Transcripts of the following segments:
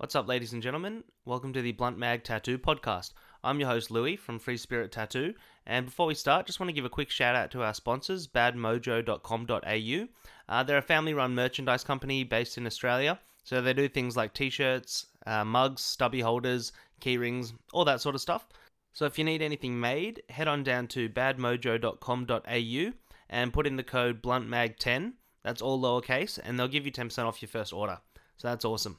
What's up, ladies and gentlemen? Welcome to the Blunt Mag Tattoo Podcast. I'm your host, Louie from Free Spirit Tattoo. And before we start, just want to give a quick shout out to our sponsors, badmojo.com.au. Uh, they're a family run merchandise company based in Australia. So they do things like t shirts, uh, mugs, stubby holders, key rings, all that sort of stuff. So if you need anything made, head on down to badmojo.com.au and put in the code BluntMag10. That's all lowercase, and they'll give you 10% off your first order. So that's awesome.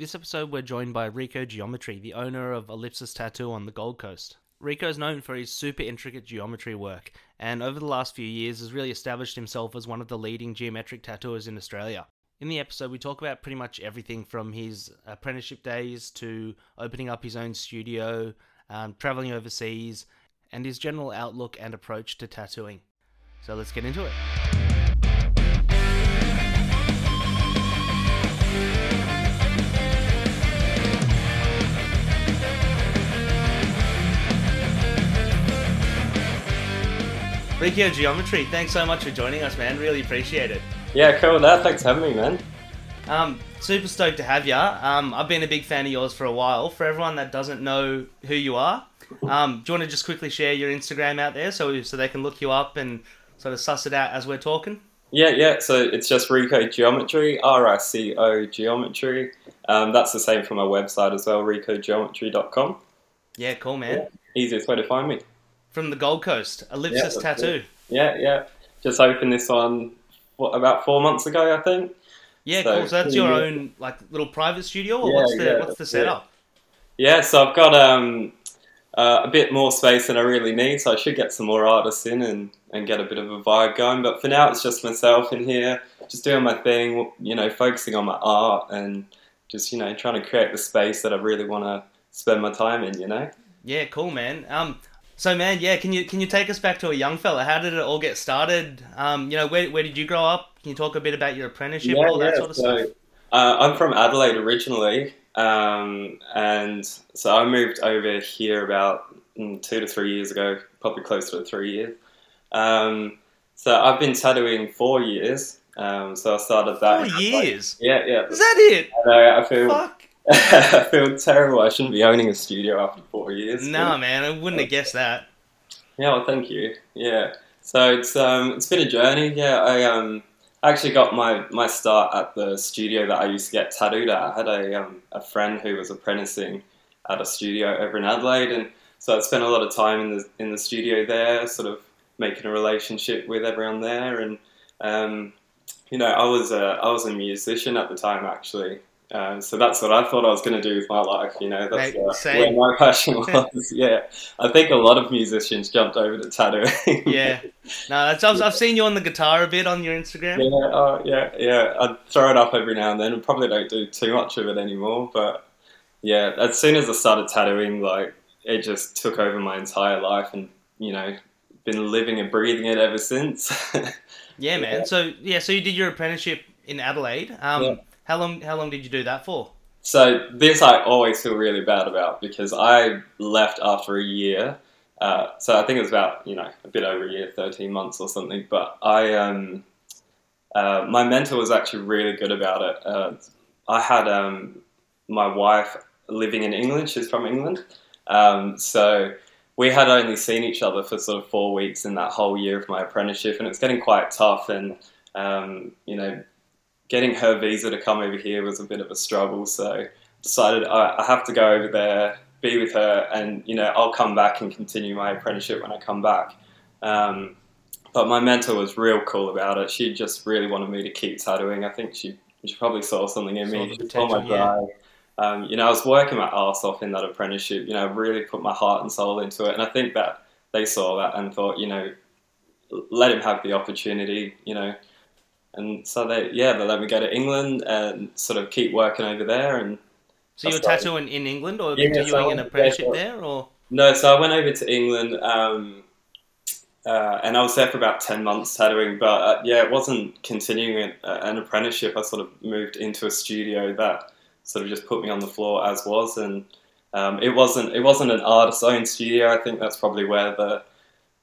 This episode, we're joined by Rico Geometry, the owner of Ellipsis Tattoo on the Gold Coast. Rico is known for his super intricate geometry work, and over the last few years has really established himself as one of the leading geometric tattooers in Australia. In the episode, we talk about pretty much everything from his apprenticeship days to opening up his own studio, um, traveling overseas, and his general outlook and approach to tattooing. So let's get into it. Rico Geometry, thanks so much for joining us, man. Really appreciate it. Yeah, cool. No, thanks for having me, man. Um, super stoked to have you. Um, I've been a big fan of yours for a while. For everyone that doesn't know who you are, um, do you want to just quickly share your Instagram out there so so they can look you up and sort of suss it out as we're talking? Yeah, yeah. So it's just Rico Geometry, R I C O Geometry. Um, that's the same for my website as well, ricogeometry.com. Yeah, cool, man. Yeah. Easiest way to find me. From the Gold Coast, Ellipsis Yeah, Tattoo. it. Yeah, yeah. Just opened this one what, about four months ago, I think. Yeah, So, cool. So that's yeah. your own like little private studio, or Yeah, what's the yeah, what's the setup? Yeah, so I've got um, uh, a bit more space than I really need, so I should get some more artists in and, and get a bit of a vibe going. But for now, it's just myself in here, just doing my thing, you know, focusing on my art and just, you know, trying to create the space that I really want to spend my time in, you know? Yeah, cool, man. Um, so man, yeah, can you can you take us back to a young fella? How did it all get started? Um, you know, where where did you grow up? Can you talk a bit about your apprenticeship, all that sort of so, stuff? Uh, I'm from Adelaide originally, um, and so I moved over here about mm, two to three years ago, probably closer to three years. Um, so I've been tattooing four years. Um, so I started that. Four years. Yeah, yeah. Is that it? I know. I feel Fuck. I feel terrible. I shouldn't be owning a studio after four years. No, man, I wouldn't have guessed that. Yeah, well, thank you. Yeah, so it's um, it's been a journey. Yeah, I um, actually got my, my start at the studio that I used to get tattooed at. I had a um, a friend who was apprenticing at a studio over in Adelaide, and so I spent a lot of time in the in the studio there, sort of making a relationship with everyone there, and um, you know, I was a I was a musician at the time actually. Um, so that's what I thought I was going to do with my life. You know, that's Mate, uh, where my passion was. yeah, I think a lot of musicians jumped over to tattooing. Yeah. No, that's, I've, I've seen you on the guitar a bit on your Instagram. Yeah, oh, yeah, yeah. I throw it up every now and then. I probably don't do too much of it anymore, but yeah, as soon as I started tattooing, like it just took over my entire life, and you know, been living and breathing it ever since. Yeah, man. So yeah, so you did your apprenticeship in Adelaide. Um, Yeah. How long how long did you do that for? so this I always feel really bad about because I left after a year. Uh, so I think it was about you know a bit over a year, thirteen months or something. But I, um, uh, my mentor was actually really good about it. Uh, I had um, my wife living in England. She's from England, um, so we had only seen each other for sort of four weeks in that whole year of my apprenticeship, and it's getting quite tough. And um, you know, getting her visa to come over here was a bit of a struggle. So decided I, I have to go over there, be with her, and you know, I'll come back and continue my apprenticeship when I come back. Um, but my mentor was real cool about it. She just really wanted me to keep tattooing. I think she she probably saw something in me. She saw my drive. Um, you know, I was working my ass off in that apprenticeship. You know, really put my heart and soul into it, and I think that they saw that and thought, you know, let him have the opportunity. You know, and so they yeah they let me go to England and sort of keep working over there. And So you were tattooing in England or Yeah, so I continuing went an apprenticeship there, or no, so I went over to England. Um, uh, and I was there for about 10 months tattooing, but uh, yeah, it wasn't continuing an, uh, an apprenticeship. I sort of moved into a studio that sort of just put me on the floor as was, and um, it wasn't it wasn't an artist's own studio. I think that's probably where the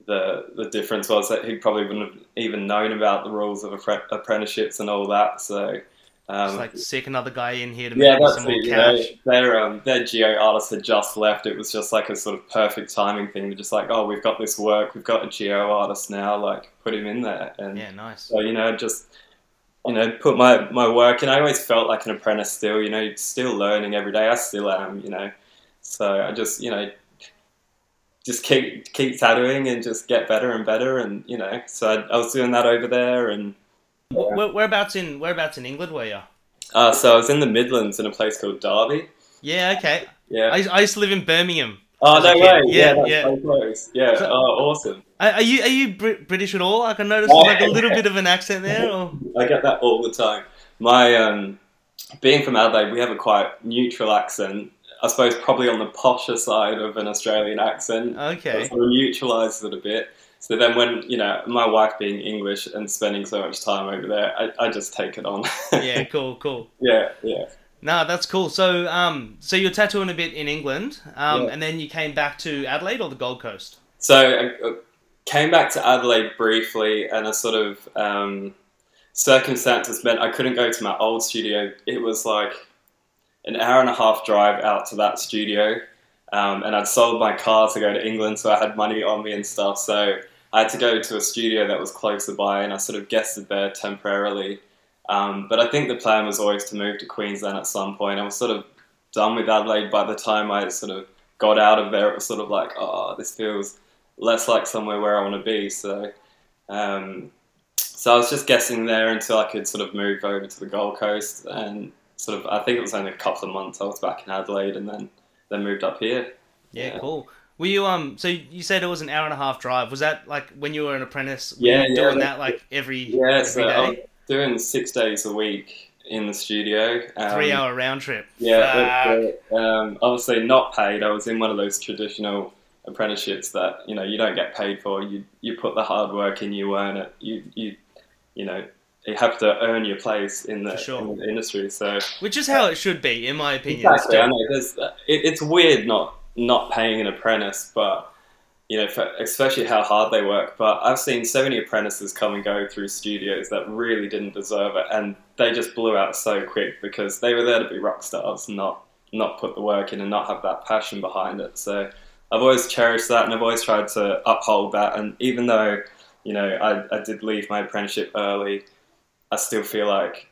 the the difference was that he probably wouldn't have even known about the rules of appre- apprenticeships and all that. So Um, Just like sick another guy in here to make yeah, some more it. You know, cash. their um, their geo artist had just left. It was just like a sort of perfect timing thing. They're just like, oh, we've got this work. We've got a geo artist now. Like, put him in there. And Yeah, nice. so you know, just you know, put my my work. And I always felt like an apprentice still. You know, still learning every day. I still am. You know, so I just you know. Just keep keep tattooing and just get better and better and you know so I, I was doing that over there and Wh- Where, whereabouts in whereabouts in England were you? uh, so I was in the Midlands in a place called Derby Yeah, okay. yeah I, I used to live in Birmingham. Oh no way! Yeah, Yeah, that's yeah. so close. Yeah. So- oh, awesome. Are, are you are you Brit- British at all? I can notice there's like a little bit of an accent there. Or... I get that all the time. My um, being from Adelaide, we have a quite neutral accent. I suppose probably on the posher side of an Australian accent. Okay. It sort of neutralises it a bit. So then, when you know my wife being English and spending so much time over there, I, I just take it on. Yeah, cool, cool. yeah, yeah. No, that's cool. So, um, so you're tattooing a bit in England, um, Yeah. and then you came back to Adelaide or the Gold Coast. So I uh, came back to Adelaide briefly, and a sort of um, circumstances meant I couldn't go to my old studio. It was like an hour and a half drive out to that studio, um, and I'd sold my car to go to England, so I had money on me and stuff. So I had to go to a studio that was closer by, and I sort of guested there temporarily. Um, but I think the plan was always to move to Queensland at some point. I was sort of done with Adelaide by the time I sort of got out of there. It was sort of like, oh, this feels less like somewhere where I want to be. So, um, so I was just guessing there until I could sort of move over to the Gold Coast, and sort of I think it was only a couple of months I was back in Adelaide, and then then moved up here. Yeah, Yeah. cool. Were you um? So you said it was an hour and a half drive. Was that like when you were an apprentice? Were Yeah, you yeah, doing that- like every Yeah, every so day? doing six days a week in the studio. Um, Three hour round trip. Yeah, but, um, obviously not paid. I was in one of those traditional apprenticeships that you know you don't get paid for. You you put the hard work in, you earn it. You you you know you have to earn your place in the, sure. in the industry. So which is how it should be, in my opinion. exactly, I know there's uh, it, it's weird not not paying an apprentice, but you know, especially how hard they work. But I've seen so many apprentices come and go through studios that really didn't deserve it, and they just blew out so quick because they were there to be rock stars, not not put the work in and not have that passion behind it. So I've always cherished that, and I've always tried to uphold that. And even though you know I, I did leave my apprenticeship early, I still feel like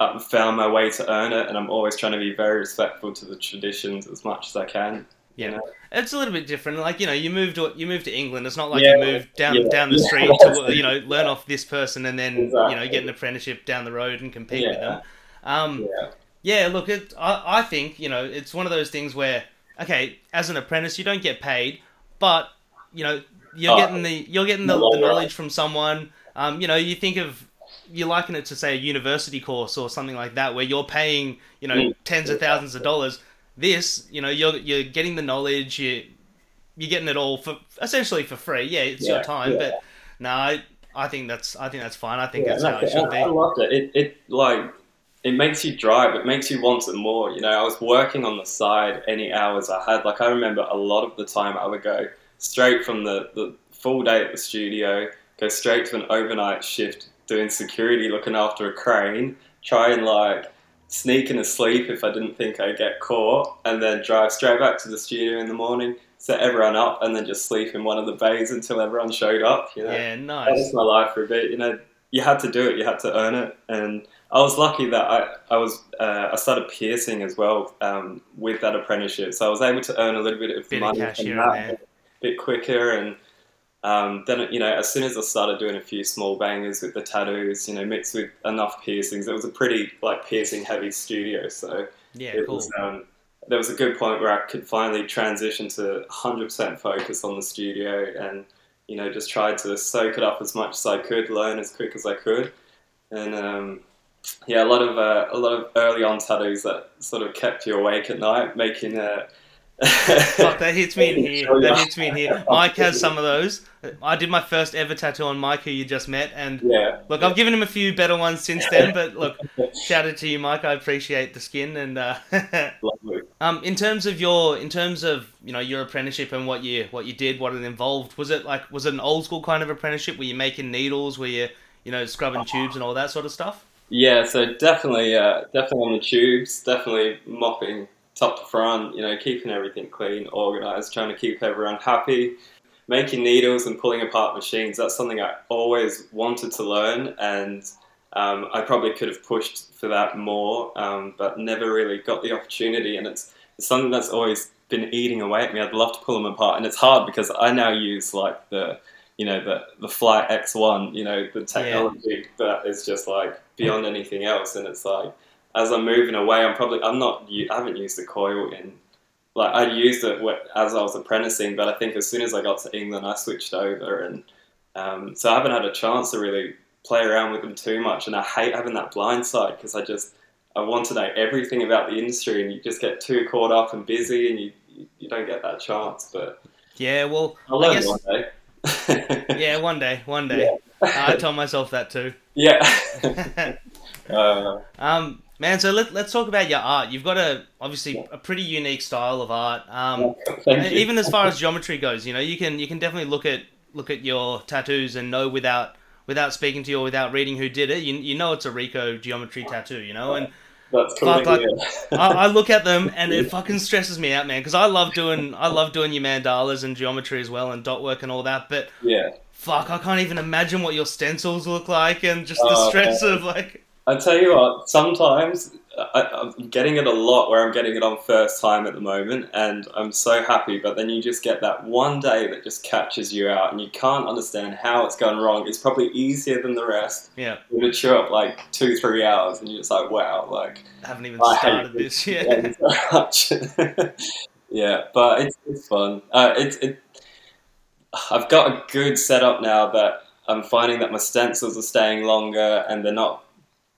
I've found my way to earn it, and I'm always trying to be very respectful to the traditions as much as I can. Yeah. you know? It's a little bit different. Like you know, you moved to you moved to England. It's not like Yeah, you moved down yeah, down the street to you know learn off this person and then you know get an apprenticeship down the road and compete with them. Um, Yeah. Yeah, look, it, I, I think, you know, it's one of those things where, okay, as an apprentice, you don't get paid, but, you know, you're Oh, getting the you're getting the, the knowledge from someone. Um, you know, you think of you liken it to say a university course or something like that, where you're paying, you know, Mm. tens of thousands of dollars. This, you know, you're you're getting the knowledge, you you're getting it all for essentially for free. Yeah, it's your time, yeah. but no, I, I think that's I think that's fine. I think Yeah, that's how I, it should I be. loved it. It, it like it makes you drive. It makes you want it more. You know, I was working on the side any hours I had. Like I remember a lot of the time I would go straight from the, the full day at the studio, go straight to an overnight shift doing security, looking after a crane, try and like sneak in a sleep if I didn't think I'd get caught, and then drive straight back to the studio in the morning, set everyone up, and then just sleep in one of the bays until everyone showed up. You know, Yeah, that nice. was my life for a bit. You know, you had to do it. You had to earn it, and I was lucky that I I was uh, I started piercing as well um, with that apprenticeship, so I was able to earn a little bit of Bit of money cash from here that a bit quicker, and um, then you know as soon as I started doing a few small bangers with the tattoos, you know, mixed with enough piercings, it was a pretty like piercing heavy studio, so Yeah, it cool. was um, there was a good point where I could finally transition to 100% focus on the studio and you know just try to soak it up as much as I could, learn as quick as I could, and um, yeah, a lot of uh, a lot of early on tattoos that sort of kept you awake at night, making uh, Fuck, that hits me in here. Oh, That hits me in here. Mike has some of those. I did my first ever tattoo on Mike, who you just met, and yeah, look, I've given him a few better ones since then. But look, shout out to you, Mike. I appreciate the skin, and uh, um, in terms of your, in terms of you know your apprenticeship and what you what you did, what it involved, was it like was it an old school kind of apprenticeship? Were you making needles? Were you you know scrubbing tubes and all that sort of stuff? Yeah, so definitely, uh, definitely on the tubes, definitely mopping top to front, you know, keeping everything clean, organized, trying to keep everyone happy. Making needles and pulling apart machines, that's something I always wanted to learn, and um, I probably could have pushed for that more, um, but never really got the opportunity. And it's, it's something that's always been eating away at me. I'd love to pull them apart, and it's hard because I now use like the you know the the Flite X1, you know the technology yeah. that is just like beyond anything else, and it's like as I'm moving away, I'm probably I'm not I haven't used the coil in like I used it as I was apprenticing, but I think as soon as I got to England, I switched over, and um, so I haven't had a chance to really play around with them too much, and I hate having that blind side because I just I want to know everything about the industry, and you just get too caught up and busy, and you you, don't get that chance. But yeah, well, I'll learn guess, one day. yeah, one day, one day. Yeah. I told myself that too. Yeah. uh, um, Man, so let, let's talk about your art. You've got a obviously a pretty unique style of art. Um, even as far as geometry goes, you know, you can you can definitely look at look at your tattoos and know without without speaking to you or without reading who did it, you, you know it's a Rico geometry tattoo, you know, and that's fuck, like, I, I, look at them and it fucking stresses me out, man, because I love doing I love doing your mandalas and geometry as well and dot work and all that, but yeah, fuck, I can't even imagine what your stencils look like and just the uh, stress of like I tell you what, sometimes I, am getting it a lot where I'm getting it on first time at the moment, and I'm so happy. But then you just get that one day that just catches you out, and you can't understand how it's gone wrong. It's probably easier than the rest. Yeah, to chew up like two, three hours, and you're just like, wow, like I haven't even I started this yet. So yeah, but it's it's fun. Uh, it's it. I've got a good setup now that I'm finding that my stencils are staying longer, and they're not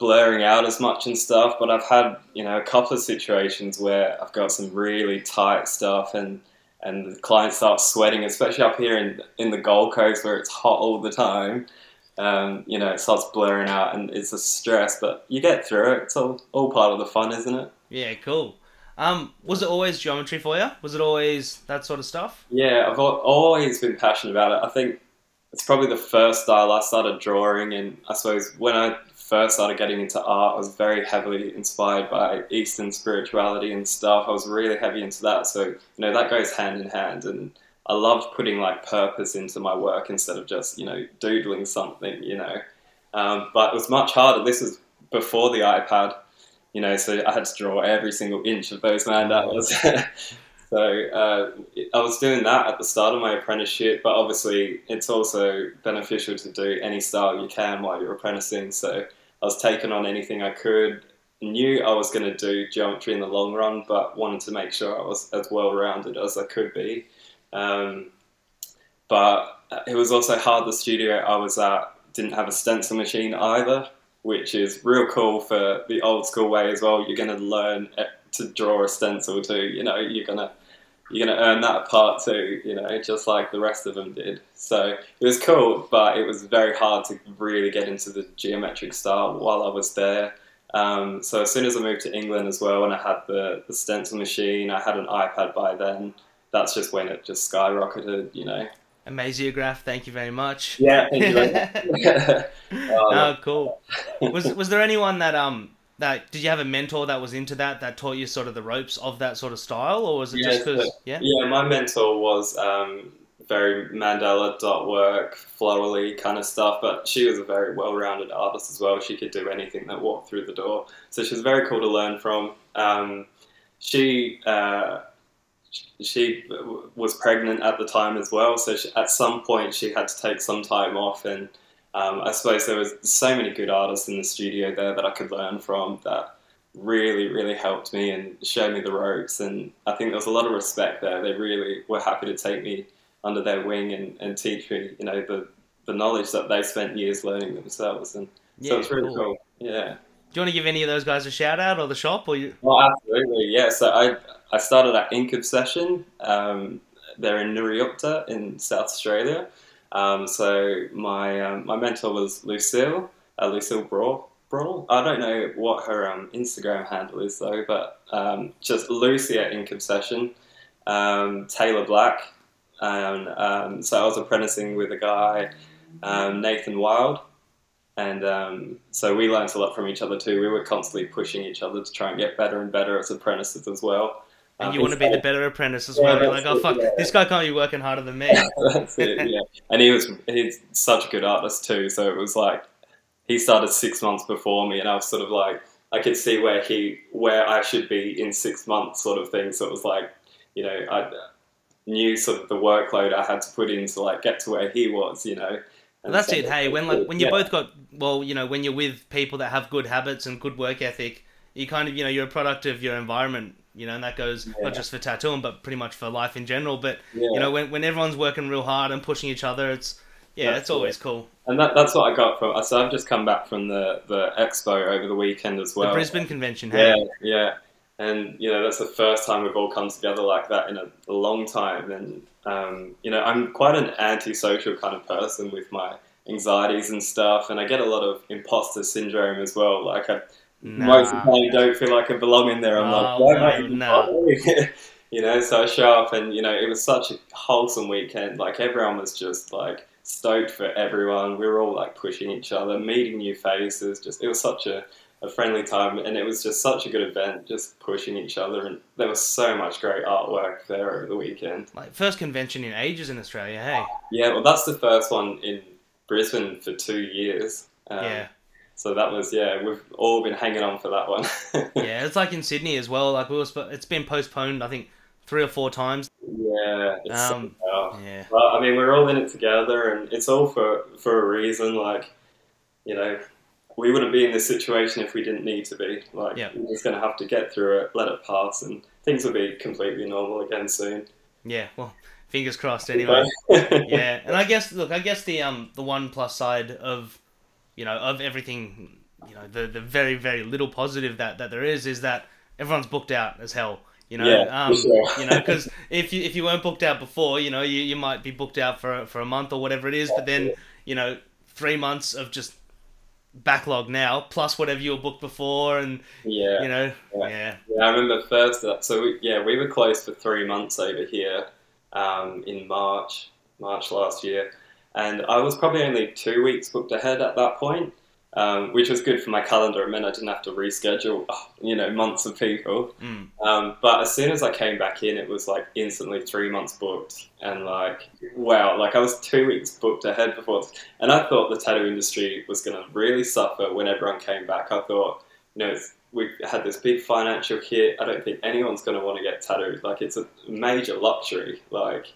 blurring out as much and stuff. But I've had you know a couple of situations where I've got some really tight stuff and and the client starts sweating, especially up here in in the Gold Coast where it's hot all the time. Um, you know, it starts blurring out and it's a stress, but you get through it. It's all, all part of the fun, isn't it? Yeah, cool. Um, was it always geometry for you? Was it always that sort of stuff? Yeah, I've always been passionate about it. I think it's probably the first style I started drawing, and I suppose when I first started getting into art, I was very heavily inspired by Eastern spirituality and stuff. I was really heavy into that. So, you know, that goes hand in hand. And I loved putting like purpose into my work instead of just, you know, doodling something, you know. Um, but it was much harder. This was before the iPad, you know, so I had to draw every single inch of those mandalas. so uh, I was doing that at the start of my apprenticeship, but obviously it's also beneficial to do any style you can while you're apprenticing. So I was taking on anything I could. Knew I was going to do geometry in the long run, but wanted to make sure I was as well rounded as I could be. Um, but it was also hard. The studio I was at didn't have a stencil machine either, which is real cool for the old school way as well. You're going to learn to draw a stencil too. You know, you're going to you're going to earn that part too, you know, just like the rest of them did. So it was cool, but it was very hard to really get into the geometric style while I was there. Um, so as soon as I moved to England as well, and I had the, the stencil machine, I had an iPad by then. That's just when it just skyrocketed, you know. Amaziograph, thank you very much. Yeah, thank you very much. oh, cool. Was was there anyone that um that did you have a mentor that was into that that taught you sort of the ropes of that sort of style or was it yeah, just because yeah? yeah my mentor was um, very mandala dot work florally kind of stuff but she was a very well-rounded artist as well. She could do anything that walked through the door. So she was very cool to learn from. Um, she uh, she was pregnant at the time as well so she, at some point she had to take some time off and um, I suppose there was so many good artists in the studio there that I could learn from that really, really helped me and showed me the ropes. And I think there was a lot of respect there. They really were happy to take me under their wing and, and teach me, you know, the, the knowledge that they spent years learning themselves. And yeah, so it's really cool. cool. Yeah. Do you want to give any of those guys a shout out or the shop or you? Well, absolutely. Yeah. So I, I started at Ink Obsession. Um, they're in Nuriootpa in South Australia. Um, so my um, my mentor was Lucille, uh, Lucille Brawl. Brawl. I don't know what her um, Instagram handle is though, but um, just Lucy at Ink Obsession, um, Taylor Black, and um, so I was apprenticing with a guy, Nathan Wild, and so we learned a lot from each other too. We were constantly pushing each other to try and get better and better as apprentices as well. And Um, you want to be the better apprentice as Yeah, well. You're like, oh it, fuck, yeah. this guy can't be working harder than me. That's it, yeah. And he was he's such a good artist too. So it was like he started six months before me, and I was sort of like I could see where he where I should be in six months, sort of thing. So it was like you know I knew sort of the workload I had to put in to like get to where he was, you know. And That's so- it. Hey, when like when you yeah. both got well, you know, when you're with people that have good habits and good work ethic, you kind of you know you're a product of your environment. You know, and that goes Yeah. not just for tattooing, but pretty much for life in general. But Yeah. you know, when when everyone's working real hard and pushing each other, it's yeah, That's it's always cool. and that, that's what I got from. So I've just come back from the the expo over the weekend as well. the Brisbane convention. Hey, Yeah, yeah. And, you know, that's the first time we've all come together like that in a, a long time. And, um, you know, I'm quite an antisocial kind of person with my anxieties and stuff. And I get a lot of imposter syndrome as well. Like, I most of the Nah. time don't feel like I belong in there. I'm like, Oh, why am I no, even no. you know, so I show up and, you know, it was such a wholesome weekend. Like, everyone was just, like, stoked for everyone. We were all, like, pushing each other, meeting new faces. Just, it was such a, a friendly time and it was just such a good event, just pushing each other. And there was so much great artwork there over the weekend. Like first convention in ages in Australia. Hey, Yeah, well, that's the first one in Brisbane for two years. Um, yeah, So that was, yeah, we've all been hanging on for that one. yeah. It's like in Sydney as well. Like we were, it's been postponed. I think three or four times. Yeah, it's so Um, tough. Yeah, Well, I mean, we're all in it together, and it's all for for a reason. Like, you know, we wouldn't be in this situation if we didn't need to be. Like, Yeah. we're just going to have to get through it, let it pass, and things will be completely normal again soon. yeah. Well, fingers crossed. Anyway. yeah, and I guess look, I guess the um the one plus side of you know of everything, you know the the very very little positive that that there is is that everyone's booked out as hell. You know, Yeah, um, sure. you know, because if you if you weren't booked out before, you know, you, you might be booked out for for a month or whatever it is, but then you know three months of just backlog now plus whatever you were booked before, and yeah. you know, Yeah. yeah, Yeah, I remember first. uh, So we, yeah, we were closed for three months over here um, in March, March last year, and I was probably only two weeks booked ahead at that point, um, which was good for my calendar. It meant I didn't have to reschedule, you know, months of people. Mm. Um, but as soon as I came back in, it was like instantly three months booked, and like wow, like I was two weeks booked ahead before, and I thought the tattoo industry was going to really suffer when everyone came back. I thought, you know, it's, we had this big financial hit. I don't think anyone's going to want to get tattooed. Like it's a major luxury. Like,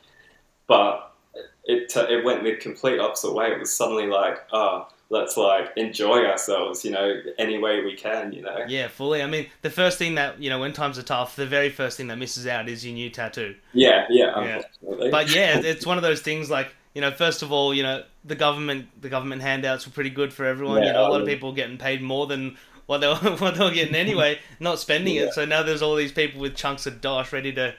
but it it went the complete opposite way. It was suddenly like, oh, let's like enjoy ourselves. You know, any way we can. You know. yeah, fully. I mean, the first thing that you know when times are tough, the very first thing that misses out is your new tattoo. Yeah, yeah, Yeah. but yeah, it's one of those things like you know, first of all, you know, the government the government handouts were pretty good for everyone. you know, a lot of um, people getting paid more than what they were, what they were getting anyway, not spending Yeah. it. So now there's all these people with chunks of dosh ready to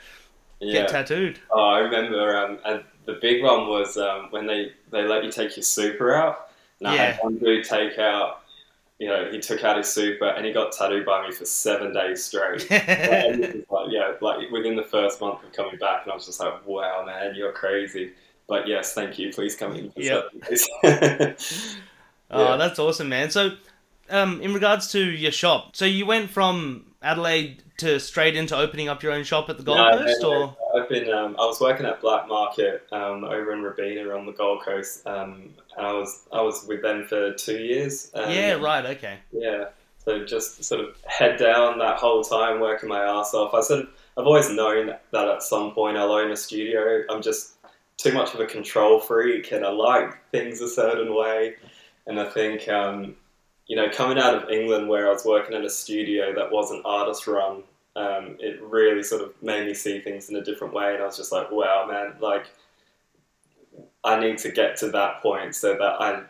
yeah. get tattooed. Oh, I remember, um, and the big one was um, when they, they let you take your super out. And I Yeah. had one dude take out, you know, he took out his super and he got tattooed by me for seven days straight. and it was like, yeah, like within the first month of coming back, and I was just like, wow, man, you're crazy. But yes, thank you. Please come in for Yep. seven days. Oh, that's awesome, man. So, um, in regards to your shop, so you went from Adelaide to straight into opening up your own shop at the Gold No, Coast, no, or. I've been. Um, I was working at Black Market um, over in Robina on the Gold Coast, um, and I was I was with them for two years. Um, yeah, right, okay, Yeah. So just sort of head down that whole time, working my ass off. I sort of I've always known that at some point I'll own a studio. I'm just too much of a control freak, and I like things a certain way. And I think um, you know, coming out of England where I was working in a studio that wasn't artist run, um, it really sort of made me see things in a different way. And I was just like, wow, man, like I need to get to that point so that I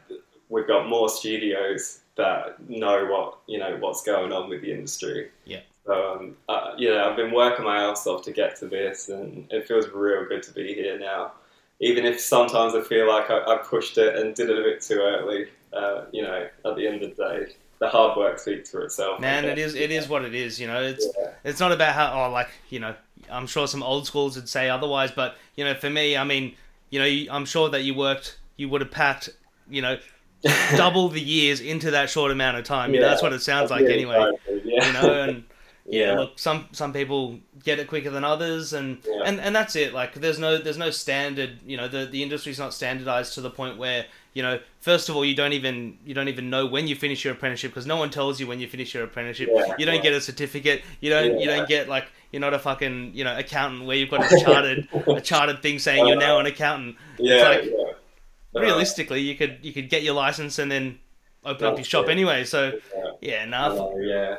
we've got more studios that know what you know what's going on with the industry. Yeah. So um, uh, you know, I've been working my ass off to get to this, and it feels real good to be here now. Even if sometimes I feel like I, I pushed it and did it a bit too early, uh, you know, at the end of the day, the hard work speaks for itself. Man, it is it is what it is. You know, it's Yeah. it's not about how oh like you know i'm sure some old schools would say otherwise but you know for me i mean you know i'm sure that you worked you would have packed you know double the years into that short amount of time. You know, Yeah, that's what it sounds like really anyway. exciting, Yeah. You know, and yeah, yeah. look, some some people get it quicker than others, and, Yeah. and and that's it. Like, there's no there's no standard. You know, the the industry's not standardized to the point where you know, first of all, you don't even you don't even know when you finish your apprenticeship because no one tells you when you finish your apprenticeship. Yeah, you don't yeah. get a certificate. You don't you don't get like you're not a fucking you know accountant where you've got a chartered a chartered thing saying you're now an accountant. yeah, like, yeah. Realistically, you could you could get your license and then open up your shop it. anyway. So yeah. yeah, Oh, yeah,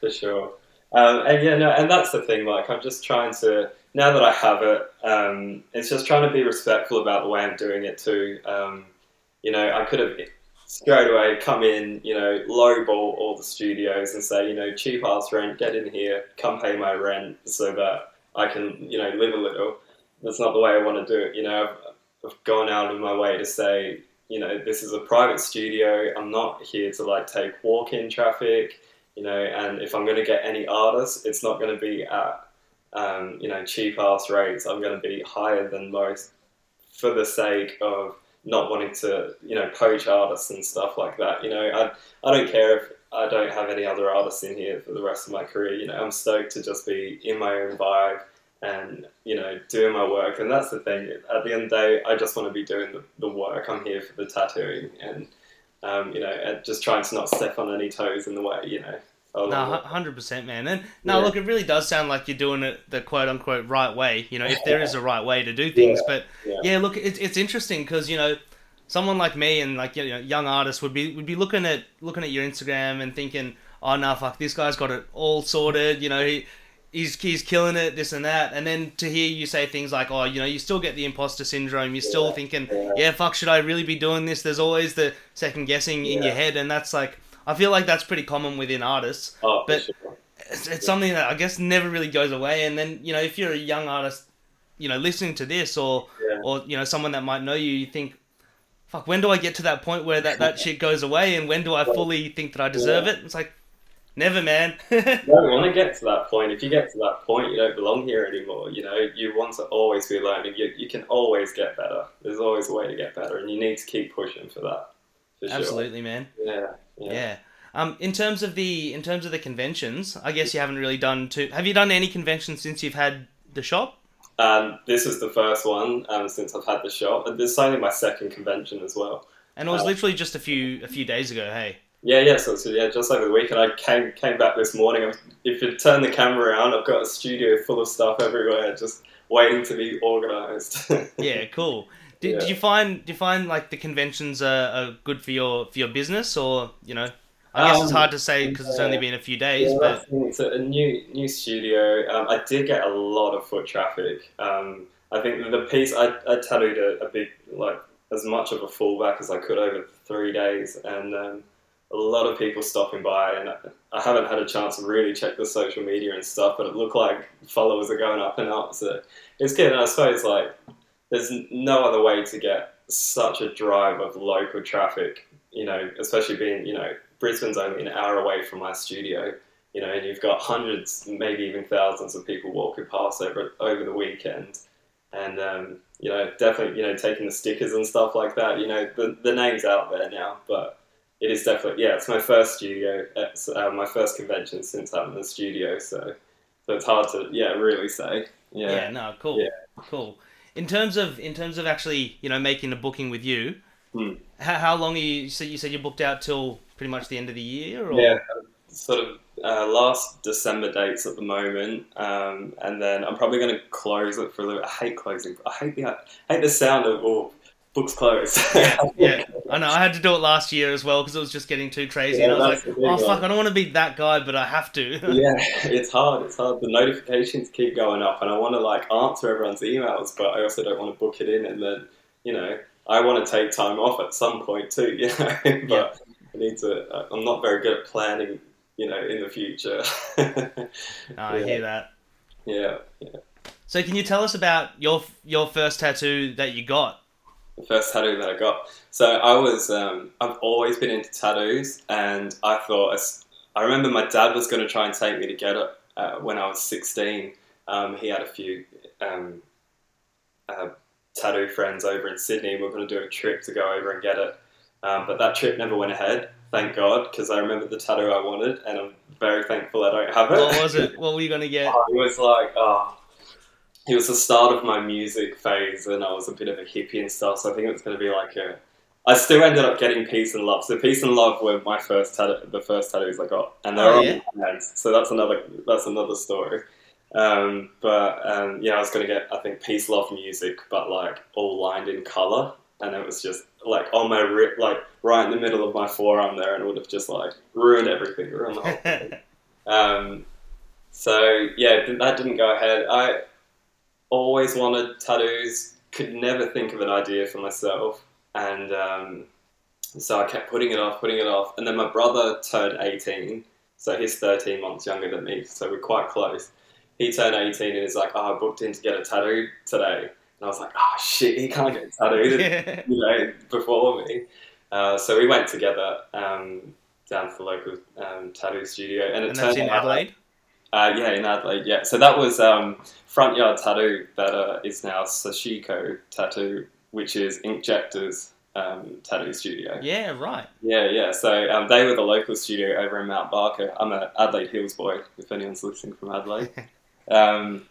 for sure. Um, and yeah, no, and that's the thing. Like, I'm just trying to now that I have it, um, it's just trying to be respectful about the way I'm doing it too. Um, you know, I could have straight away come in, you know, lowball all the studios and say, you know, cheap ass rent, get in here, come pay my rent, so that I can, you know, live a little. That's not the way I want to do it. You know, I've, gone out of my way to say, you know, this is a private studio. I'm not here to like take walk-in traffic you know, and if I'm going to get any artists, it's not going to be at, um, you know, cheap ass rates. I'm going to be higher than most for the sake of not wanting to, you know, poach artists and stuff like that. You know, I, I don't care if I don't have any other artists in here for the rest of my career. You know, I'm stoked to just be in my own vibe and, you know, doing my work. And that's the thing. At the end of the day, I just want to be doing the, the work. I'm here for the tattooing and, um, you know, and just trying to not step on any toes in the way, you know. Oh, along No, hundred percent, man. And no, Yeah. look, it really does sound like you're doing it the quote unquote right way. You know, if there is a right way to do things. But yeah. yeah, look, it's it's interesting because you know, someone like me and like you know, young artists would be would be looking at looking at your Instagram and thinking, oh no, fuck, this guy's got it all sorted. You know, he. He's, he's killing it, this and that, and then to hear you say things like, "Oh, you know, you still get the imposter syndrome. You're still Yeah, thinking, yeah. yeah, fuck, should I really be doing this?" There's always the second guessing in Yeah. your head, and that's like, I feel like that's pretty common within artists Oh, but- sure. it's, it's something that I guess never really goes away. And then you know, if you're a young artist, you know, listening to this, or Yeah. or you know, someone that might know you, you think, "Fuck, when do I get to that point where that that shit goes away? And when do I fully think that I deserve Yeah. it?" It's like, never, man. You don't want to get to that point. If you get to that point, you don't belong here anymore. You know, you want to always be learning. You, you can always get better. There's always a way to get better, and you need to keep pushing for that. For sure. Absolutely, man. Yeah. Yeah. Yeah. Um, in terms of the in terms of the conventions, I guess you haven't really done too. Have you done any conventions since you've had the shop? Um, this is the first one um, since I've had the shop, and this is only my second convention as well. And it was literally just a few a few days ago. Hey. Yeah, yeah. So, so yeah, just over the weekend, I came came back this morning. If you turn the camera around, I've got a studio full of stuff everywhere, just waiting to be organised. Yeah, cool. Did, Yeah. did you find do you find like the conventions are, are good for your for your business or you know? I guess it's Um, hard to say because it's only been a few days, Yeah, but it's a, a new new studio. Um, I did get a lot of foot traffic. Um, I think the piece I, I tattooed a, a big like as much of a fallback as I could over three days, and um, a lot of people stopping by. And I, I haven't had a chance to really check the social media and stuff, but it looked like followers are going up and up. So it's good. And I suppose like there's no other way to get such a drive of local traffic. You know, especially being you know Brisbane's only an hour away from my studio you know, and you've got hundreds, maybe even thousands of people walking past over over the weekend, and um, you know, definitely, you know, taking the stickers and stuff like that. You know, the the name's out there now, but it is definitely yeah, it's my first studio, it's uh, my first convention since having the studio, so so it's hard to yeah really say yeah, yeah no, cool, Yeah. cool. In terms of in terms of actually you know making a booking with you, Hmm. how, how long are you? So you said you're booked out till pretty much the end of the year, or Yeah, sort of uh, last December dates at the moment, um, and then I'm probably going to close it for a little. I hate closing. I hate the I hate the sound of oh, books closed. yeah, I know. I had to do it last year as well because it was just getting too crazy, Yeah, and I was like, oh fuck, I don't want to be that guy, but I have to. yeah, it's hard. It's hard. The notifications keep going up, and I want to like answer everyone's emails, but I also don't want to book it in, and then you know I want to take time off at some point too. You know, but Yeah. I need to. uh, I'm not very good at planning. You know, in the future. I Yeah. hear that. yeah. So can you tell us about your your first tattoo that you got? The first tattoo that I got. So I was, um, I've always been into tattoos, and I thought, I remember my dad was going to try and take me to get it uh, when I was 16. Um, he had a few um, uh, tattoo friends over in Sydney. We were going to do a trip to go over and get it. Um, but that trip never went ahead, thank God, because I remember the tattoo I wanted, and I'm very thankful I don't have it. What was it? What were you gonna get? Oh, it was like, oh, it was the start of my music phase, and I was a bit of a hippie and stuff. So I think it was going to be like a. I still ended up getting peace and love. So peace and love were my first tattoo, the first tattoos I got, and they're Oh, on yeah? my hands. So that's another that's another story. Um, but um, yeah, I was going to get I think peace, love, music, but like all lined in color, and it was just like on my rip, like right in the middle of my forearm there, and it would have just like ruined everything, ruined the whole thing. Um, so yeah, that didn't go ahead. I always wanted tattoos, could never think of an idea for myself, and um, so I kept putting it off, putting it off. And then my brother turned eighteen, so he's thirteen months younger than me, so we're quite close. He turned eighteen and he's like, "Oh, I booked in to get a tattoo today," and I was like, "Oh shit, he can't get tattooed." you know, before me. Uh, so we went together um, down to the local um, tattoo studio, and it and turned in out, Adelaide. Uh, yeah, in Adelaide. Yeah, so that was um, Front Yard Tattoo that uh, is now Sashiko Tattoo, which is Inkjecta's um, tattoo studio. Yeah, right. Yeah, yeah. So um, they were the local studio over in Mount Barker. I'm an Adelaide Hills boy, if anyone's listening from Adelaide. um,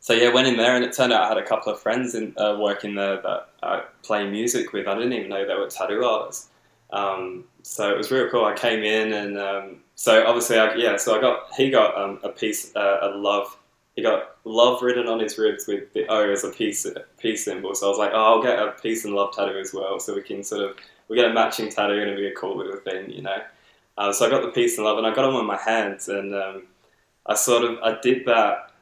so yeah, went in there, and it turned out I had a couple of friends in uh, working there that I play music with. I didn't even know they were tattoo artists. Um, so it was real cool. I came in, and um, so obviously, I, yeah. So I got he got um, a piece, uh, a love. He got love written on his ribs with the O as a peace peace symbol. So I was like, oh, I'll get a peace and love tattoo as well, so we can sort of we get a matching tattoo and it'll be a cool little thing, you know. Um, so I got the peace and love, and I got them on my hands, and um, I sort of I did that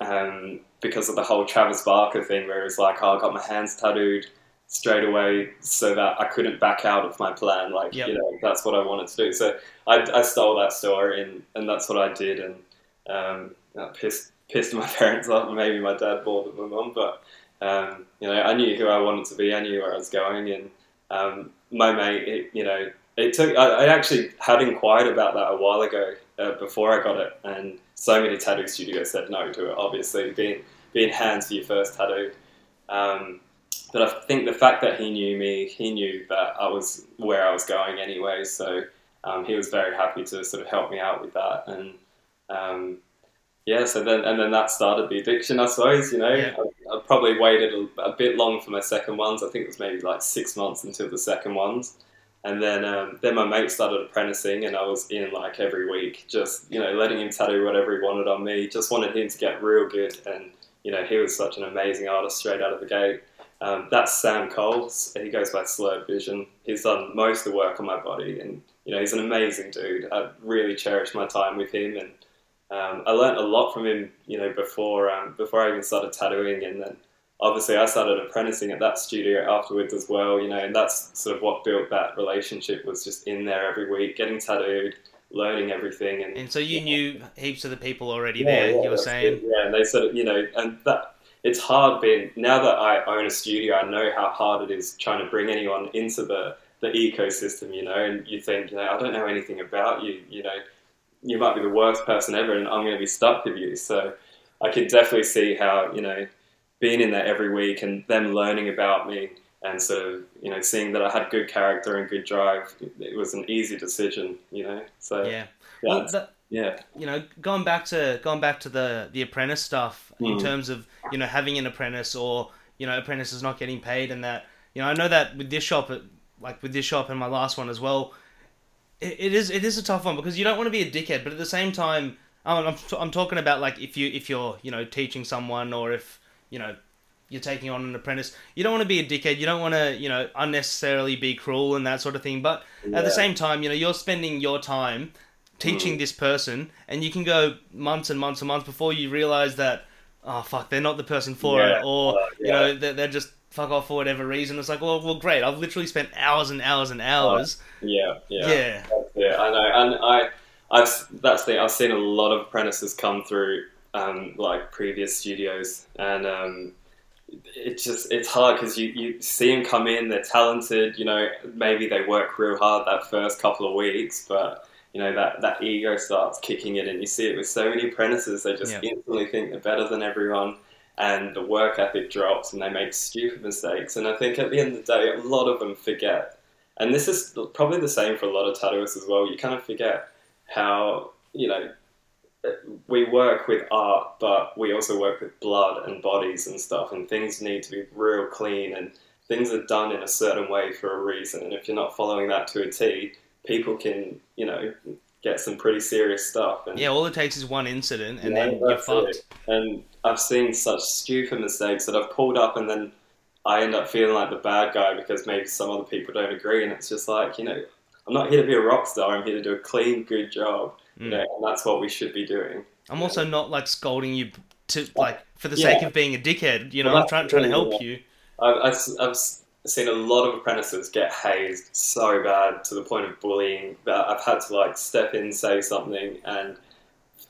um, because of the whole Travis Barker thing, where it was like, oh, I got my hands tattooed straight away so that I couldn't back out of my plan. Like, Yep. you know, that's what I wanted to do. So I, I stole that story, and, and that's what I did, and um, that pissed pissed my parents off, maybe my dad more than my mum, but. Um, you know, I knew who I wanted to be. I knew where I was going, and um, my mate, it, you know, it took. I, I actually had inquired about that a while ago uh, before I got it, and so many tattoo studios said no to it. Obviously, being being hands for your first tattoo. Um, but I think the fact that he knew me, he knew that I was where I was going anyway. So um, he was very happy to sort of help me out with that, and um, yeah. So then and then that started the addiction, I suppose. You know, Yeah. I, I probably waited a, a bit long for my second ones. I think it was maybe like six months until the second ones. And then, um, then my mate started apprenticing, and I was in like every week, just you know, letting him tattoo whatever he wanted on me. Just wanted him to get real good, and you know, he was such an amazing artist straight out of the gate. Um, that's Sam Coles. He goes by Slurred Vision. He's done most of the work on my body, and you know, he's an amazing dude. I really cherished my time with him, and um, I learned a lot from him. You know, before um, before I even started tattooing, and then obviously I started apprenticing at that studio afterwards as well. You know, and that's sort of what built that relationship. Was just in there every week, getting tattooed, learning everything, and And so you knew heaps of the people already yeah, there. yeah, you were saying, it. yeah, and they sort of, you know, and that it's hard being now that I own a studio, I know how hard it is trying to bring anyone into the the ecosystem, you know, and you think, you know, I don't know anything about you, you know, you might be the worst person ever, and I'm going to be stuck with you. So I could definitely see how, you know, being in there every week and them learning about me and sort of, you know, seeing that I had good character and good drive, it was an easy decision, you know. So yeah. yeah, Well, that, yeah. you know, going back to going back to the the apprentice stuff in Mm. terms of you know having an apprentice or you know apprentices not getting paid and that you know I know that with this shop, like with this shop and my last one as well, it, it is it is a tough one because you don't want to be a dickhead, but at the same time, I'm, I'm I'm talking about like if you if you're you know teaching someone or if you know you're taking on an apprentice, you don't want to be a dickhead. You don't want to you know unnecessarily be cruel and that sort of thing. But at the same time, you know you're spending your time teaching this person, and you can go months and months and months before you realize that oh fuck they're not the person for Yeah, it, or uh, you know they're, they're just fuck off for whatever reason. It's like well well great, I've literally spent hours and hours and hours. Yeah, yeah, yeah. yeah. I know, and I, I've that's the. I've seen a lot of apprentices come through, um, like previous studios, and um, it just it's hard because you you see them come in, they're talented. You know, maybe they work real hard that first couple of weeks, but you know that that ego starts kicking in, and you see it with so many apprentices. They just Yeah. instantly think they're better than everyone. And the work ethic drops, and they make stupid mistakes. And I think at the end of the day, a lot of them forget and this is probably the same for a lot of tattooists as well. You kind of forget how you know we work with art, but we also work with blood and bodies and stuff, and things need to be real clean and things are done in a certain way for a reason. And if you're not following that to a T, people can, you know, get some pretty serious stuff. And Yeah, all it takes is one incident, and Yeah, then you're fucked. it. And I've seen such stupid mistakes that I've pulled up and then I end up feeling like the bad guy because maybe some other people don't agree. And it's just like, you know, I'm not here to be a rock star. I'm here to do a clean, good job. You Mm. know, and that's what we should be doing. I'm also not like scolding you to like for the Yeah. sake of being a dickhead. You know, Well, I'm trying trying to help yeah. you. I've, I've, I've seen a lot of apprentices get hazed so bad to the point of bullying that I've had to like step in, say something, and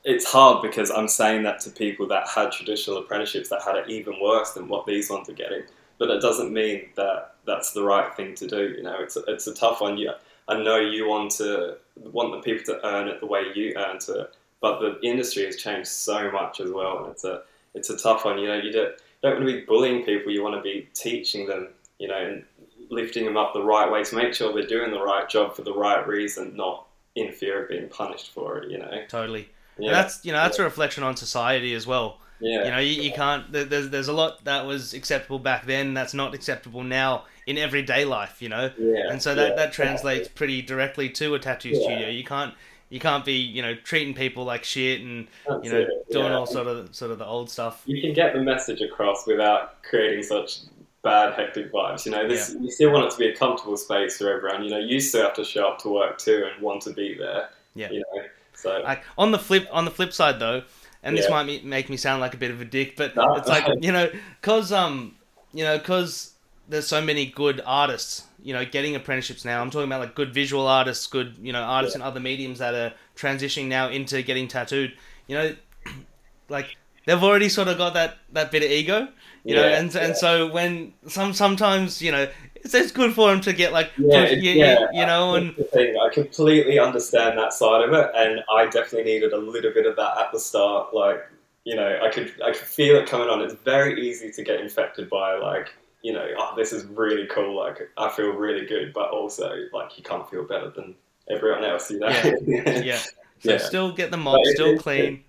it's hard because I'm saying that to people that had traditional apprenticeships that had it even worse than what these ones are getting. But it doesn't mean that that's the right thing to do. You know, it's a, it's a tough one. You, I know you want to want the people to earn it the way you earned it, but the industry has changed so much as well, and it's a it's a tough one. You know, you don't, don't want to be bullying people. You want to be teaching them. You know, and lifting them up the right way to make sure they're doing the right job for the right reason, not in fear of being punished for it. You know, Totally. yeah, And that's you know that's a reflection on society as well. yeah, You know, you, you can't. There's there's a lot that was acceptable back then that's not acceptable now in everyday life. You know, yeah, and so that, yeah, that translates pretty directly to a tattoo Yeah. studio. You can't you can't be you know treating people like shit and That's you know it, doing yeah. all sort of sort of the old stuff. you can get the message across without creating such bad hectic vibes. You know, this you still want it to be a comfortable space for everyone. You know, you still have to show up to work too and want to be there. Yeah. You know, so Like on the flip on the flip side though, and this might make me sound like a bit of a dick, but No. it's like you know, cause um, you know, cause there's so many good artists, you know, getting apprenticeships now. I'm talking about like good visual artists, good you know artists in other mediums that are transitioning now into getting tattooed. You know, like they've already sort of got that that bit of ego, you know, and yeah. and so when some sometimes you know it's, it's good for them to get like Yeah, push- it- you, yeah, you know and. I completely understand that side of it, and I definitely needed a little bit of that at the start. Like, you know, I could I could feel it coming on. It's very easy to get infected by like, you know, oh, this is really cool. Like, I feel really good, but also like you can't feel better than everyone else. You know. Yeah. yeah. So Yeah. still get the it- still it- clean.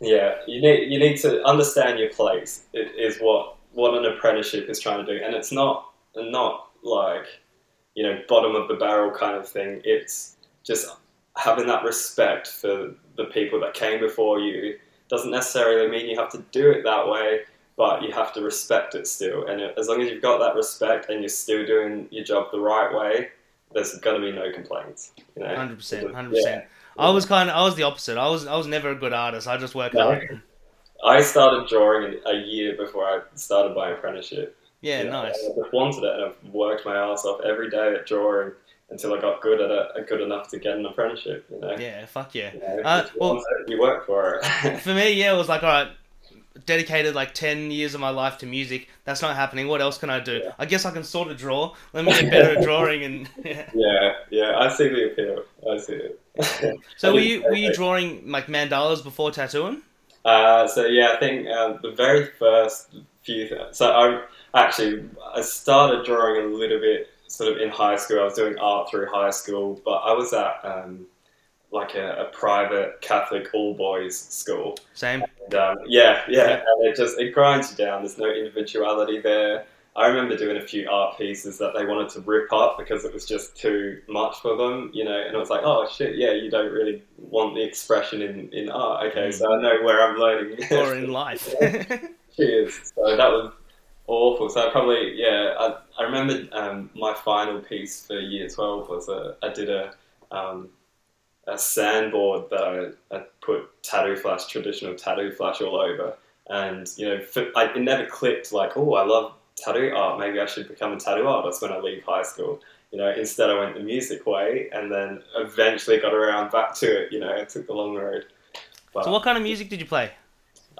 Yeah, you need you need to understand your place. It is what what an apprenticeship is trying to do, and it's not not like you know bottom of the barrel kind of thing. It's just having that respect for the people that came before you. Doesn't necessarily mean you have to do it that way, but you have to respect it still. And as long as you've got that respect and you're still doing your job the right way, there's going to be no complaints. You know, Hundred percent, hundred Yeah. I was kind of, I was the opposite. I was, I was never a good artist. I just worked. No. hard. I started drawing a year before I started my apprenticeship. Yeah, You know, nice. I just wanted it, and I've worked my ass off every day at drawing until I got good at it, good enough to get an apprenticeship. You know, Yeah, fuck yeah. You, know, Uh, well- you work for it. For me, yeah, it was like, all right, dedicated like ten years of my life to music. That's not happening. What else can I do? Yeah. I guess I can sort of draw. Let me get better at drawing. And yeah. yeah, yeah, I see the appeal. I see it. so were you, were you drawing like mandalas before tattooing? Uh, so yeah, I think um, the very first few. Th- so I actually I started drawing a little bit sort of in high school. I was doing art through high school, but I was at um, like a, a private Catholic all boys school. Same. And, um, yeah, yeah, and it just it grinds you down. There's no individuality there. I remember doing a few art pieces that they wanted to rip up because it was just too much for them, you know. And I was like, oh shit, yeah, you don't really want the expression in, in art. Okay, Mm. so I know where I'm learning. or in life. Cheers. So that was awful. So I probably yeah. I, I remember um, my final piece for year twelve was a I did a um, a sandboard that I, I put tattoo flash traditional tattoo flash all over, and you know for, I, it never clicked like oh I love tattoo art. Maybe I should become a tattoo artist when I leave high school. You know, instead I went the music way, and then eventually got around back to it. You know, I took the long road. But, so what kind of music did you play?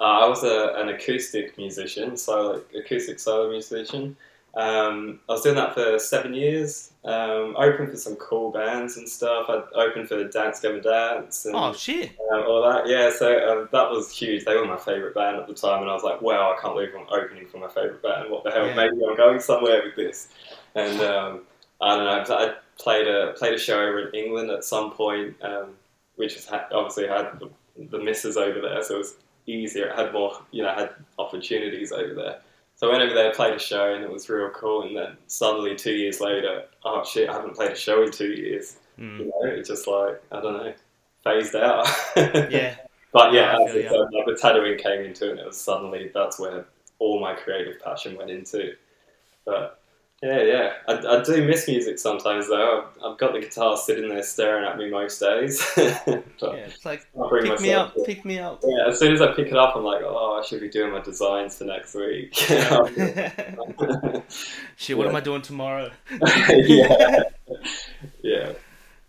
uh, I was a, an acoustic musician, so like acoustic solo musician. Um, I was doing that for seven years. Um, opened for some cool bands and stuff. I opened for the Dance Gavin Dance and Oh shit. um, all that. Yeah, so um, that was huge. They were my favourite band at the time, and I was like, wow, I can't believe I'm opening for my favourite band. What the hell? Yeah. Maybe I'm going somewhere with this. And um, I don't know. I played a played a show over in England at some point, um, which has had, obviously had the, the misses over there, so it was easier. It had more, you know, had opportunities over there. So I went over there, played a show, and it was real cool. And then suddenly, two years later, oh shit, I haven't played a show in two years. Mm. You know, it's just like I don't know, phased out. Yeah. But yeah, I as feel I ya. said, like, the tattooing came into it, and it was suddenly that's where all my creative passion went into. But yeah, yeah, I, I do miss music sometimes though. I've, I've got the guitar sitting there staring at me most days. Yeah. It's like pick me up, to pick me up. Yeah, as soon as I pick it up, I'm like, oh, I should be doing my designs for next week. Shit, what am I doing tomorrow? yeah, yeah.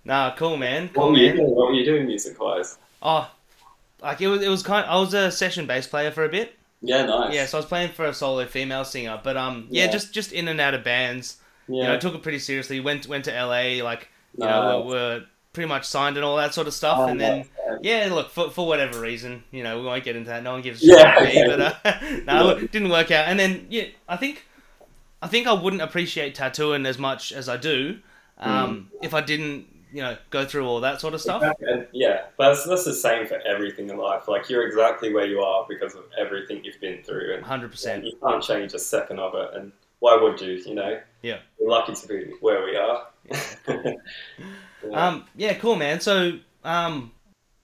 Nah, cool man, What cool were you man. doing? What were you doing music wise? Oh, like it was. It was kind. I was a session bass player for a bit. Yeah, nice. Yeah, so I was playing for a solo female singer, but um, yeah, Yeah. just just in and out of bands. yeah, You know, I took it pretty seriously. Went went to LA, like you know, we're, we're pretty much signed and all that sort of stuff. Oh, and then nice. yeah, look for for whatever reason, you know, we won't get into that. No one gives a Yeah, shit me, okay. but uh, no, look, it didn't work out. And then yeah, I think I think I wouldn't appreciate tattooing as much as I do um, Hmm. if I didn't, you know, go through all that sort of stuff. Exactly. And yeah, that's that's the same for everything in life. Like you're exactly where you are because of everything you've been through, and Hundred percent. you can't change a second of it. And why would you? You know. Yeah. We're lucky to be where we are. Yeah. Um, yeah, cool, man. So, um,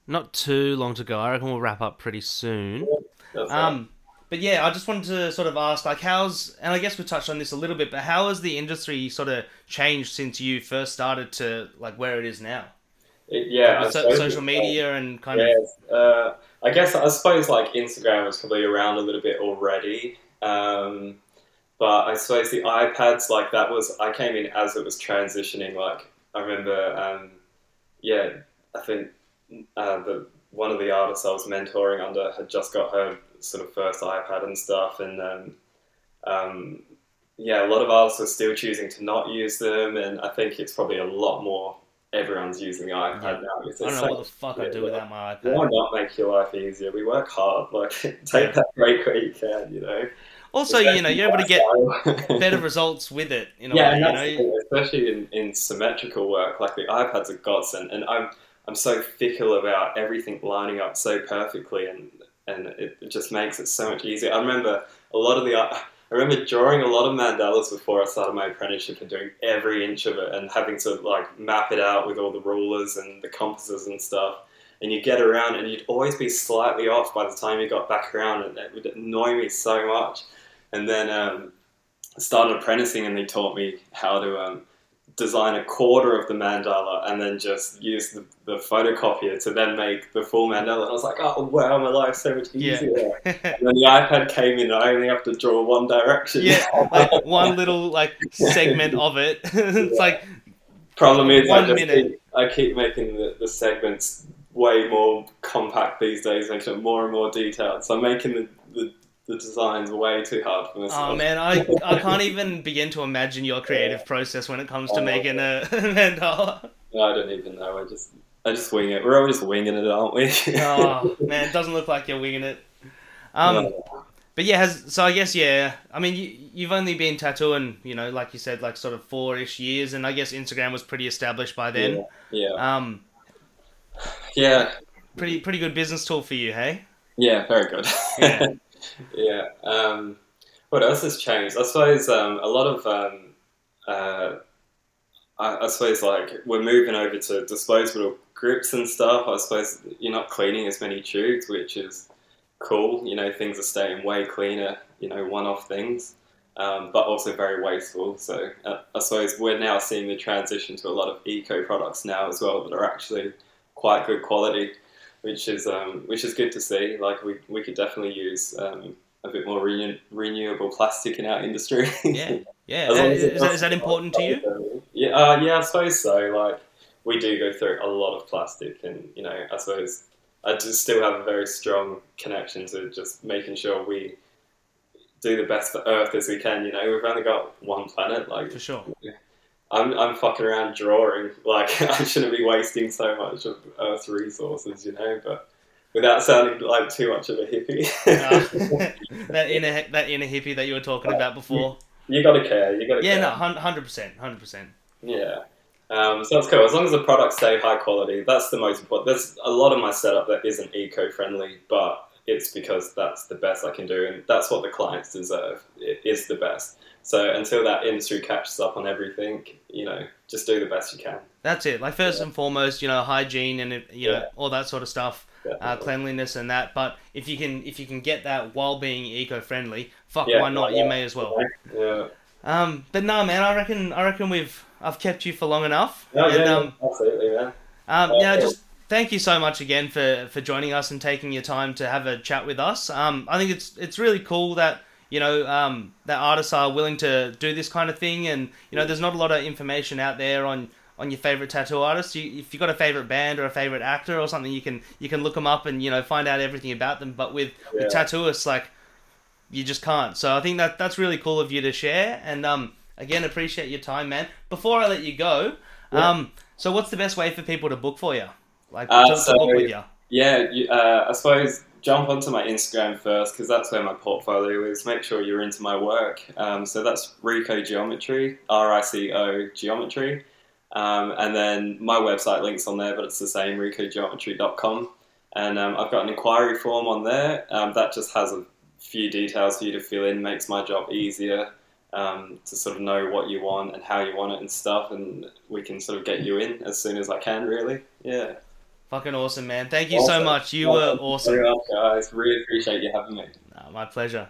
not too long to go. I reckon we'll wrap up pretty soon. That's Um, but yeah, I just wanted to sort of ask, like, how's, and I guess we touched on this a little bit, but how has the industry sort of changed since you first started to like where it is now? it. yeah. With so- social media and kind of, uh, I guess I suppose like Instagram was probably around a little bit already, um, but I suppose the iPads like that was I came in as it was transitioning. Like I remember, um, yeah, I think uh, the one of the artists I was mentoring under had just got her sort of first iPad and stuff, and um, um, yeah, a lot of artists are still choosing to not use them, and I think it's probably a lot more. Everyone's using the iPad Yeah. now. because I don't know what the fuck I do without my iPad. why not make your life easier? We work hard. Like take that break where you can. You know. Also, you know, you're able to get better results with it, in a yeah, way, you know. especially in, in symmetrical work. Like the iPad's a godsend, and I'm I'm so fickle about everything lining up so perfectly, and and it, just makes it so much easier. I remember a lot of the. I remember drawing a lot of mandalas before I started my apprenticeship and doing every inch of it and having to like map it out with all the rulers and the compasses and stuff. And you get around and you'd always be slightly off by the time you got back around, and it would annoy me so much. And then um, I started apprenticing, and they taught me how to um, design a quarter of the mandala and then just use the, the photocopier to then make the full mandala. And I was like, oh wow, my life's so much Yeah. easier. And then the iPad came in, and I only have to draw one direction. yeah, like one little like segment of it. it's like Problem is, One I, minute. Keep, I keep making the, the segments way more compact these days, making it more and more detailed. So I'm making the, the, the designs way too hard for myself. Oh man, I, I can't even begin to imagine your creative process when it comes to Oh, making a mandala. No, I don't even know. I just I just wing it. We're always winging it, aren't we? Oh man, it doesn't look like you're winging it. Um, but yeah, has so I guess yeah. I mean, you, you've only been tattooing, you know, like you said, like sort of four-ish years, and I guess Instagram was pretty established by then. yeah, Um, yeah, pretty pretty good business tool for you, hey? yeah, very good. Yeah. Yeah. Um, what else has changed? I suppose um, a lot of um, uh, I, I suppose like we're moving over to disposable grips and stuff. I suppose you're not cleaning as many tubes, which is cool. You know, things are staying way cleaner. You know, one-off things. Um, but also very wasteful. So uh, I suppose we're now seeing the transition to a lot of eco products now as well that are actually quite good quality, which is um, which is good to see. Like we, we could definitely use um, a bit more renew- renewable plastic in our industry. Yeah, yeah. Is, is that, is that important to you? Yeah, uh, yeah, I suppose so. Like we do go through a lot of plastic, and you know, I suppose I just still have a very strong connection to just making sure we do the best for Earth as we can. You know, we've only got one planet. Like For sure. I'm, I'm fucking around drawing. Like I shouldn't be wasting so much of Earth's resources. You know, but without sounding like too much of a hippie. Uh, that inner that inner hippie that you were talking about before. you got to care. You got to Yeah, care. no, hundred percent, hundred percent. Yeah. Um, so that's cool. As long as the products stay high quality, that's the most important. There's a lot of my setup that isn't eco-friendly, but it's because that's the best I can do, and that's what the clients deserve. It is the best. So until that industry catches up on everything, you know, just do the best you can. That's it. Like first Yeah. and foremost, you know, hygiene and you know Yeah. all that sort of stuff, uh, cleanliness and that. But if you can if you can get that while being eco-friendly, fuck, Yeah, why not? You may as well. Yeah. Um, but no, man, I reckon I reckon we've I've kept you for long enough. No, and yeah, um, absolutely, man. um, yeah, just thank you so much again for for joining us and taking your time to have a chat with us. Um, I think it's it's really cool that you know um, that artists are willing to do this kind of thing, and you know there's not a lot of information out there on on your favorite tattoo artist You, if you've got a favorite band or a favorite actor or something, you can you can look them up and you know find out everything about them. But with Yeah. with tattooists, like you just can't. So I think that that's really cool of you to share. And um, again, appreciate your time, man. Before I let you go, Yeah. um, so what's the best way for people to book for you? Like Uh, so- book with you? Yeah, uh, I suppose jump onto my Instagram first because that's where my portfolio is. Make sure you're into my work. Um, so that's Rico Geometry, R I C O Geometry. Um, and then my website links on there, but it's the same, ricogeometry.com. And um, I've got an inquiry form on there um, that just has a few details for you to fill in, makes my job easier um, to sort of know what you want and how you want it and stuff. And we can sort of get you in as soon as I can, really. Yeah. Fucking awesome, man. Thank you so much. You Well, were awesome. very much, guys. Really appreciate you having me. My pleasure.